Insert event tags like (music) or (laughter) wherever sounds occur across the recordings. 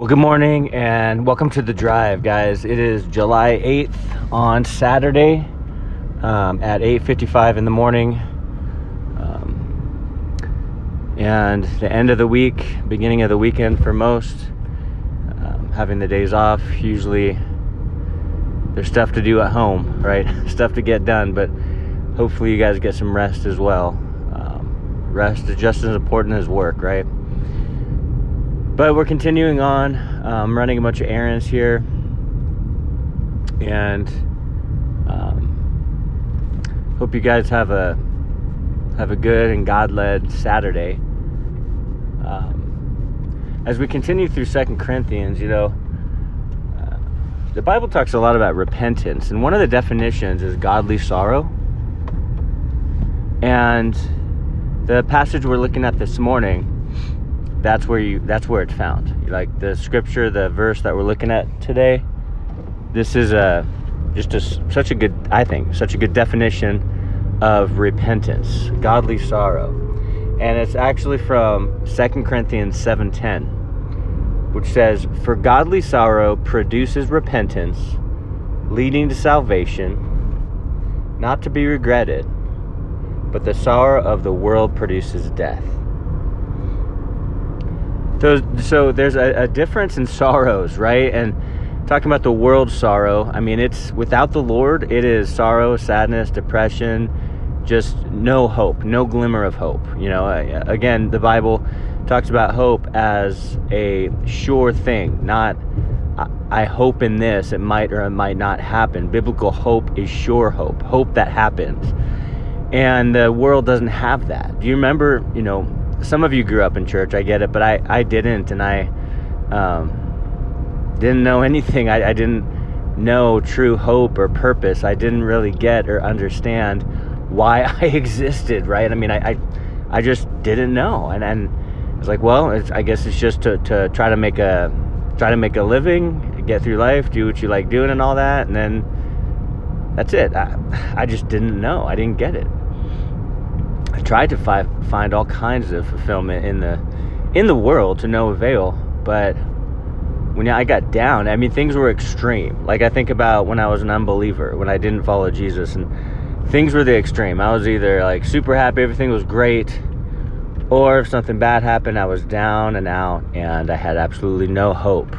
Well, good morning and welcome to the drive, guys. It is July 8th on Saturday um, at 8:55 in the morning, um, and the end of the week, beginning of the weekend for most. Um, having the days off, usually there's stuff to do at home, right? (laughs) stuff to get done, but hopefully you guys get some rest as well. Um, rest is just as important as work, right? But we're continuing on. I'm running a bunch of errands here, and um, hope you guys have a have a good and God-led Saturday. Um, as we continue through Second Corinthians, you know, uh, the Bible talks a lot about repentance, and one of the definitions is godly sorrow. And the passage we're looking at this morning that's where you that's where it's found. Like the scripture the verse that we're looking at today this is a just a, such a good i think such a good definition of repentance godly sorrow. And it's actually from Second corinthians 7.10 which says for godly sorrow produces repentance leading to salvation not to be regretted but the sorrow of the world produces death so, so there's a, a difference in sorrows, right? And talking about the world's sorrow, I mean, it's without the Lord, it is sorrow, sadness, depression, just no hope, no glimmer of hope. You know, again, the Bible talks about hope as a sure thing, not I hope in this, it might or it might not happen. Biblical hope is sure hope, hope that happens. And the world doesn't have that. Do you remember, you know, some of you grew up in church, I get it, but I, I didn't, and I um, didn't know (laughs) anything. I, I didn't know true hope or purpose. I didn't really get or understand why (laughs) I existed, right? I mean, I, I, I just didn't know, and and it's like, well, I guess it's just to, to try to make a try to make a living, get through life, do what you like doing, and all that, and then that's it. I, (sighs) I just didn't know. I didn't get it. Tried to fi- find all kinds of fulfillment in the in the world to no avail, but when I got down, I mean things were extreme. Like I think about when I was an unbeliever, when I didn't follow Jesus and things were the extreme. I was either like super happy, everything was great, or if something bad happened, I was down and out and I had absolutely no hope.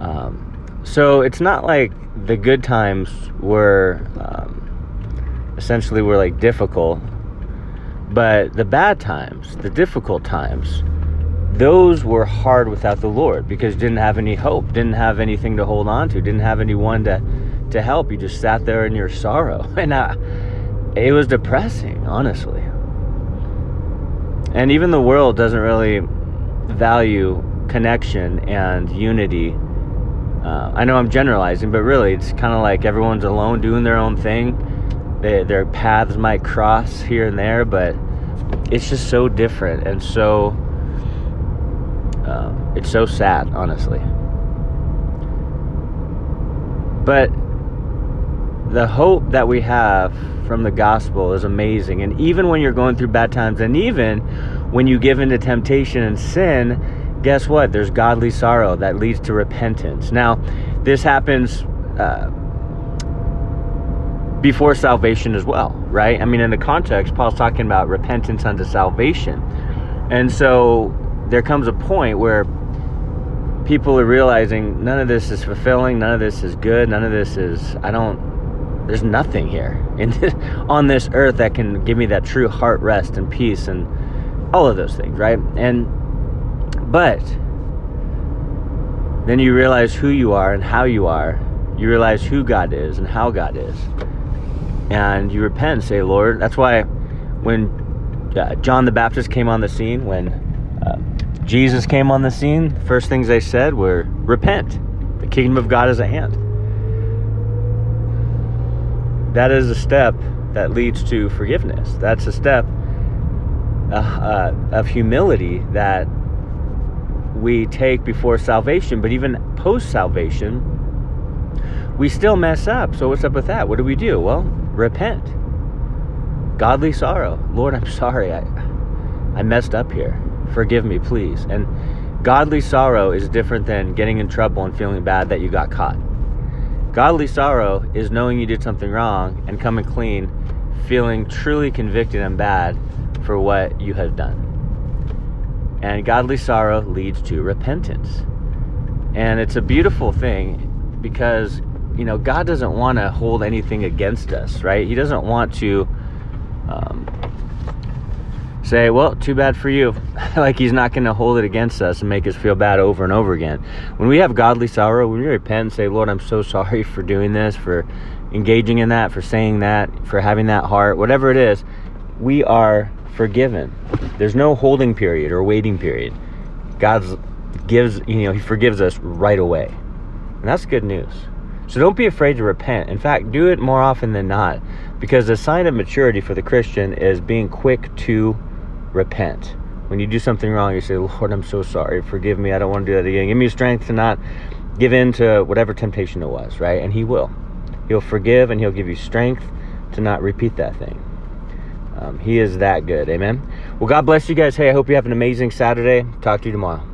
Um, so it's not like the good times were um, essentially were like difficult but the bad times, the difficult times, those were hard without the Lord because didn't have any hope, didn't have anything to hold on to, didn't have anyone to to help. You just sat there in your sorrow, (laughs) and I, it was depressing, honestly. And even the world doesn't really value connection and unity. Uh, I know I'm generalizing, but really, it's kind of like everyone's alone doing their own thing they, their paths might cross here and there, but it's just so different and so uh, it's so sad, honestly. But the hope that we have from the gospel is amazing. And even when you're going through bad times, and even when you give into temptation and sin, guess what? There's godly sorrow that leads to repentance. Now, this happens. Uh, before salvation as well, right? I mean, in the context, Paul's talking about repentance unto salvation. And so there comes a point where people are realizing none of this is fulfilling, none of this is good, none of this is, I don't, there's nothing here (laughs) in this, on this earth that can give me that true heart rest and peace and all of those things, right? And, but then you realize who you are and how you are. You realize who God is and how God is and you repent say, Lord. That's why when uh, John the Baptist came on the scene, when uh, Jesus came on the scene, the first things they said were, Repent. The kingdom of God is at hand. That is a step that leads to forgiveness. That's a step uh, uh of humility that we take before salvation, but even post salvation, we still mess up. So, what's up with that? What do we do? Well, repent. Godly sorrow. Lord, I'm (laughs) sorry. I I messed up here. Forgive me, please. And Godly sorrow is different than getting in trouble and feeling bad that you got caught. Godly sorrow is knowing you did something wrong and coming clean, feeling truly convicted and bad for what you have done. And godly sorrow leads to repentance. And it's a beautiful thing because, you know, God doesn't want to hold anything against us, right? He doesn't want to um, say, well, too bad for you. (laughs) like he's not going to hold it against us and make us feel bad over and over again. When we have godly sorrow, when we repent and say, Lord, I'm so sorry for doing this, for engaging in that, for saying that, for having that heart, whatever it is, we are forgiven. There's no holding period or waiting period. God gives, you know, He forgives us right away. And that's good news. So don't be afraid to repent. In fact, do it more often than not because the sign of maturity for the Christian is being quick to repent. When you do something wrong, you say, Lord, I'm so sorry. Forgive me. I don't want to do that again. Give me strength to not give in to whatever temptation it was, right? And He will. He'll forgive and He'll give you strength to not repeat that thing. Um, he is that good. Amen. Well, God bless you guys. Hey, I hope you have an amazing Saturday. Talk to you tomorrow.